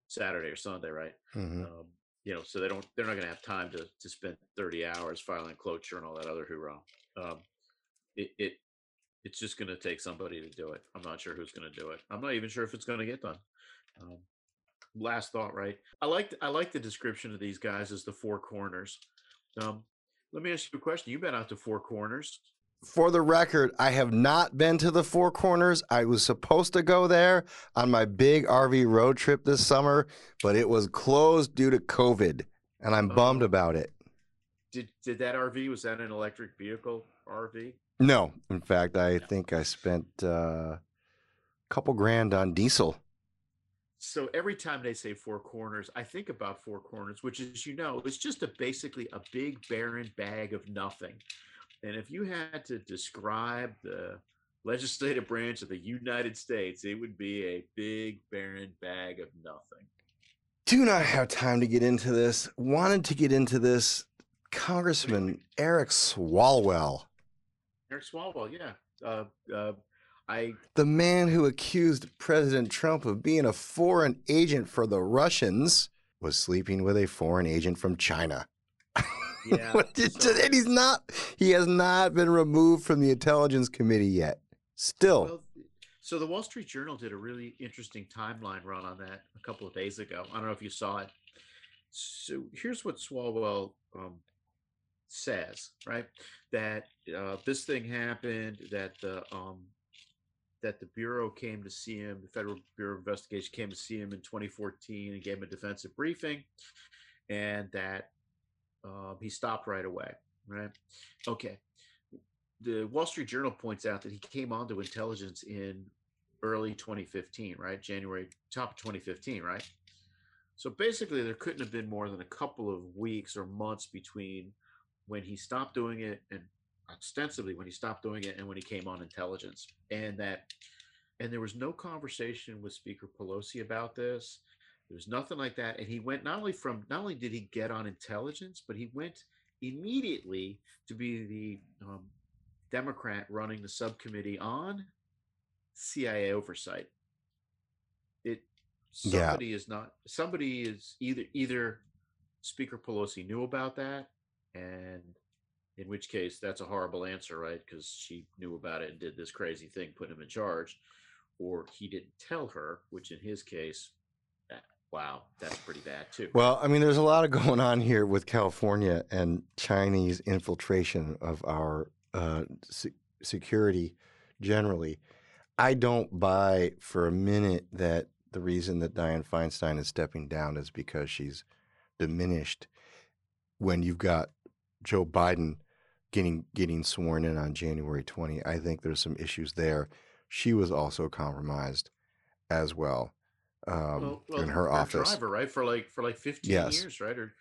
Saturday or Sunday, right? Mm-hmm. Um, you know, so they don't, they're not going to have time to to spend thirty hours filing cloture and all that other hoorah. Um, it, it it's just going to take somebody to do it. I'm not sure who's going to do it. I'm not even sure if it's going to get done. Um, last thought, right? I like I like the description of these guys as the four corners. Um, let me ask you a question. You've been out to Four Corners. For the record, I have not been to the Four Corners. I was supposed to go there on my big RV road trip this summer, but it was closed due to COVID, and I'm bummed oh. about it. Did did that RV was that an electric vehicle RV? No, in fact, I think I spent uh, a couple grand on diesel so every time they say four corners, I think about four corners, which as you know, is just a basically a big barren bag of nothing. And if you had to describe the legislative branch of the United States, it would be a big barren bag of nothing. Do not have time to get into this. Wanted to get into this. Congressman Eric Swalwell. Eric Swalwell, yeah. Uh, uh, I the man who accused President Trump of being a foreign agent for the Russians was sleeping with a foreign agent from China. Yeah, and he's not. He has not been removed from the Intelligence Committee yet. Still. Well, so the Wall Street Journal did a really interesting timeline run on that a couple of days ago. I don't know if you saw it. So here's what Swalwell um, says, right? That uh, this thing happened. That the um, that the Bureau came to see him, the Federal Bureau of Investigation came to see him in 2014 and gave him a defensive briefing, and that um, he stopped right away. Right? Okay. The Wall Street Journal points out that he came onto intelligence in early 2015, right? January, top of 2015, right? So basically, there couldn't have been more than a couple of weeks or months between when he stopped doing it and ostensibly when he stopped doing it and when he came on intelligence and that and there was no conversation with speaker pelosi about this there was nothing like that and he went not only from not only did he get on intelligence but he went immediately to be the um, democrat running the subcommittee on cia oversight it somebody yeah. is not somebody is either either speaker pelosi knew about that and in which case that's a horrible answer, right? Because she knew about it and did this crazy thing, put him in charge. or he didn't tell her, which in his case, wow, that's pretty bad too. Well, I mean, there's a lot of going on here with California and Chinese infiltration of our uh, se- security generally. I don't buy for a minute that the reason that Dianne Feinstein is stepping down is because she's diminished when you've got Joe Biden getting getting sworn in on January 20. I think there's some issues there. She was also compromised as well um, well, well, in her office. driver, right? For like for like 15 Yes. years, right? Or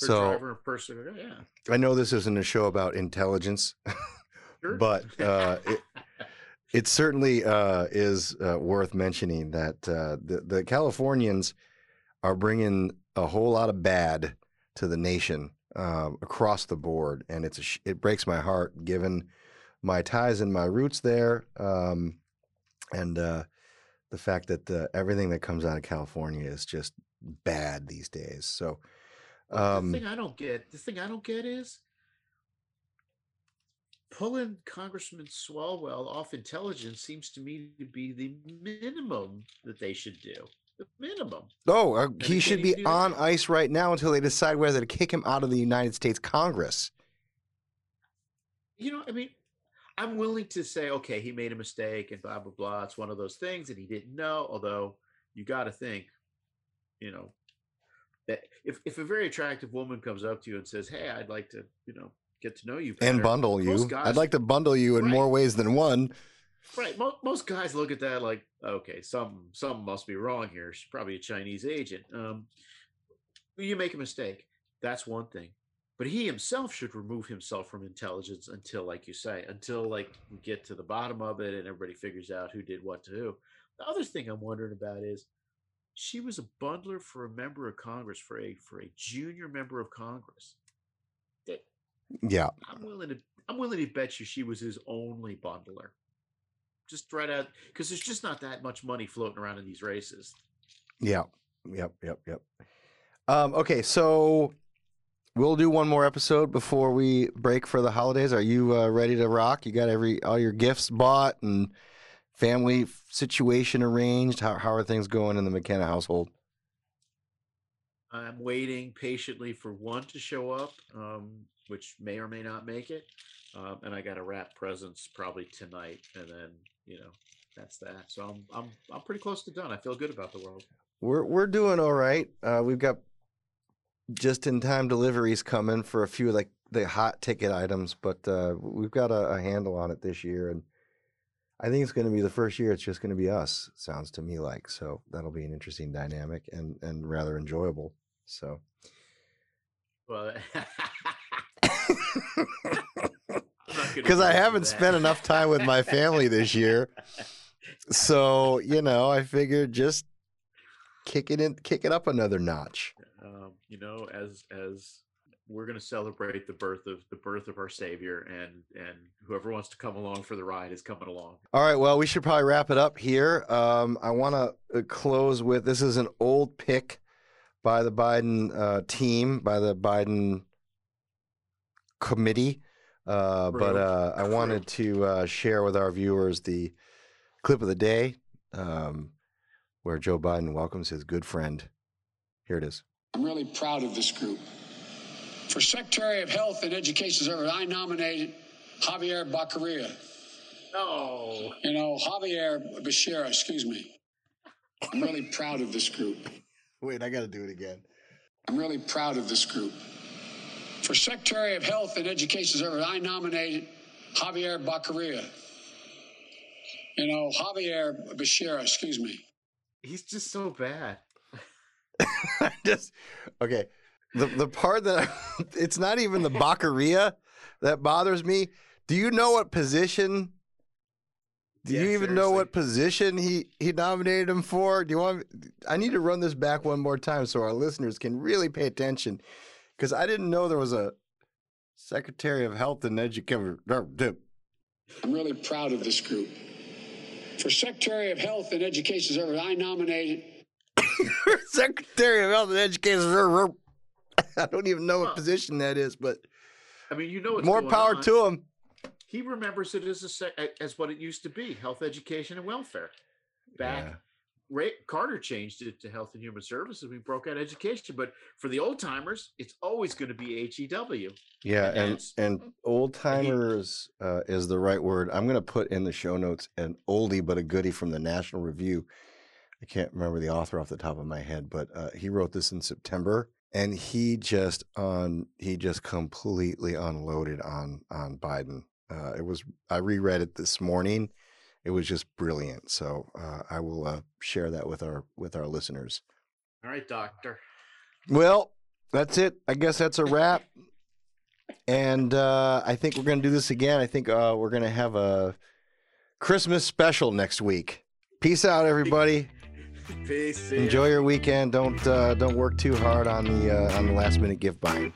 her So driver person. Yeah. I know this isn't a show about intelligence, Sure. but uh, it, it certainly uh, is uh, worth mentioning that uh, the, the Californians are bringing a whole lot of bad to the nation um, across the board, and it's a sh- it breaks my heart given my ties and my roots there, um, and uh, the fact that uh, everything that comes out of California is just bad these days. So. Um, the thing I don't get, the thing I don't get is pulling Congressman Swalwell off intelligence seems to me to be the minimum that they should do. The minimum. Oh, uh, he should be on that. ice right now until they decide whether to kick him out of the United States Congress. You know, I mean, I'm willing to say, okay, he made a mistake and blah blah blah. It's one of those things, and he didn't know. Although you got to think, you know, that if if a very attractive woman comes up to you and says, "Hey, I'd like to, you know, get to know you And bundle most you. guys- I'd like to bundle you in more ways than one. Right. Mo- most guys look at that like, okay, some some must be wrong here. She's probably a Chinese agent. Um, you make a mistake. That's one thing. But he himself should remove himself from intelligence until, like you say, until like we get to the bottom of it and everybody figures out who did what to who. The other thing I'm wondering about is she was a bundler for a member of Congress for a for a junior member of Congress. That Yeah. I'm willing to I'm willing to bet you she was his only bundler. Just right out because there's just not that much money floating around in these races. Yeah. Yep. Yep. Yep. Um, okay, so we'll do one more episode before we break for the holidays. Are you uh, ready to rock? You got every all your gifts bought and family situation arranged. How how are things going in the McKenna household? I'm waiting patiently for one to show up, um, which may or may not make it. Um, and I got to wrap presents probably tonight, and then you know that's that. So I'm I'm I'm pretty close to done. I feel good about the world. We're we're doing all right. Uh, we've got just in time deliveries coming for a few like the hot ticket items, but uh, we've got a, a handle on it this year, and I think it's going to be the first year. It's just going to be us. Sounds to me like so. That'll be an interesting dynamic and and rather enjoyable. So. Well, Because I haven't spent enough time with my family this year, so you know, I figured just kick it in, kick it up another notch. Um, you know, as as we're going to celebrate the birth of the birth of our Savior, and and whoever wants to come along for the ride is coming along. All right, well, we should probably wrap it up here. Um, I want to close with this is an old pick by the Biden uh, team, by the Biden committee. Uh, but uh, I wanted to uh, share with our viewers the clip of the day um, where Joe Biden welcomes his good friend. Here it is. I'm really proud of this group. For Secretary of Health and Education Service, I nominated Javier Baccaria. No, You know, Javier Becerra, excuse me. I'm really proud of this group. Wait, I got to do it again. I'm really proud of this group. For Secretary of Health and Education Service, I nominated Javier Baccaria. You know, Javier Becerra, excuse me. he's just so bad. I just okay. The the part that I, it's not even the Baccaria that bothers me. Do you know what position? Do Yeah, you even know what position he he nominated him for? Do you want? I need to run this back one more time so our listeners can really pay attention, because I didn't know there was a Secretary of Health and Education. I'm really proud of this group. For Secretary of Health and Education Service, I nominated Secretary of Health and Education. I don't even know what Huh. position that is, but I mean, you know, more power on. to him. He remembers it as a sec- as what it used to be: health, education, and welfare. back. Yeah. Ray, Carter changed it to Health and Human Services. We broke out education, but for the old timers, it's always going to be HEW. Yeah, And and and old timers uh, is the right word. I'm going to put in the show notes an oldie but a goodie from the National Review. I can't remember the author off the top of my head, but uh, he wrote this in September, and he just on he just completely unloaded on on Biden. Uh, it was I reread it this morning. It was just brilliant. So uh, I will uh, share that with our with our listeners. All right, doctor. Well, that's it. I guess that's a wrap. and uh, I think we're going to do this again. I think uh, we're going to have a Christmas special next week. Peace out, everybody. Peace. Enjoy your weekend. Don't uh, don't work too hard on the uh, on the last minute gift buying.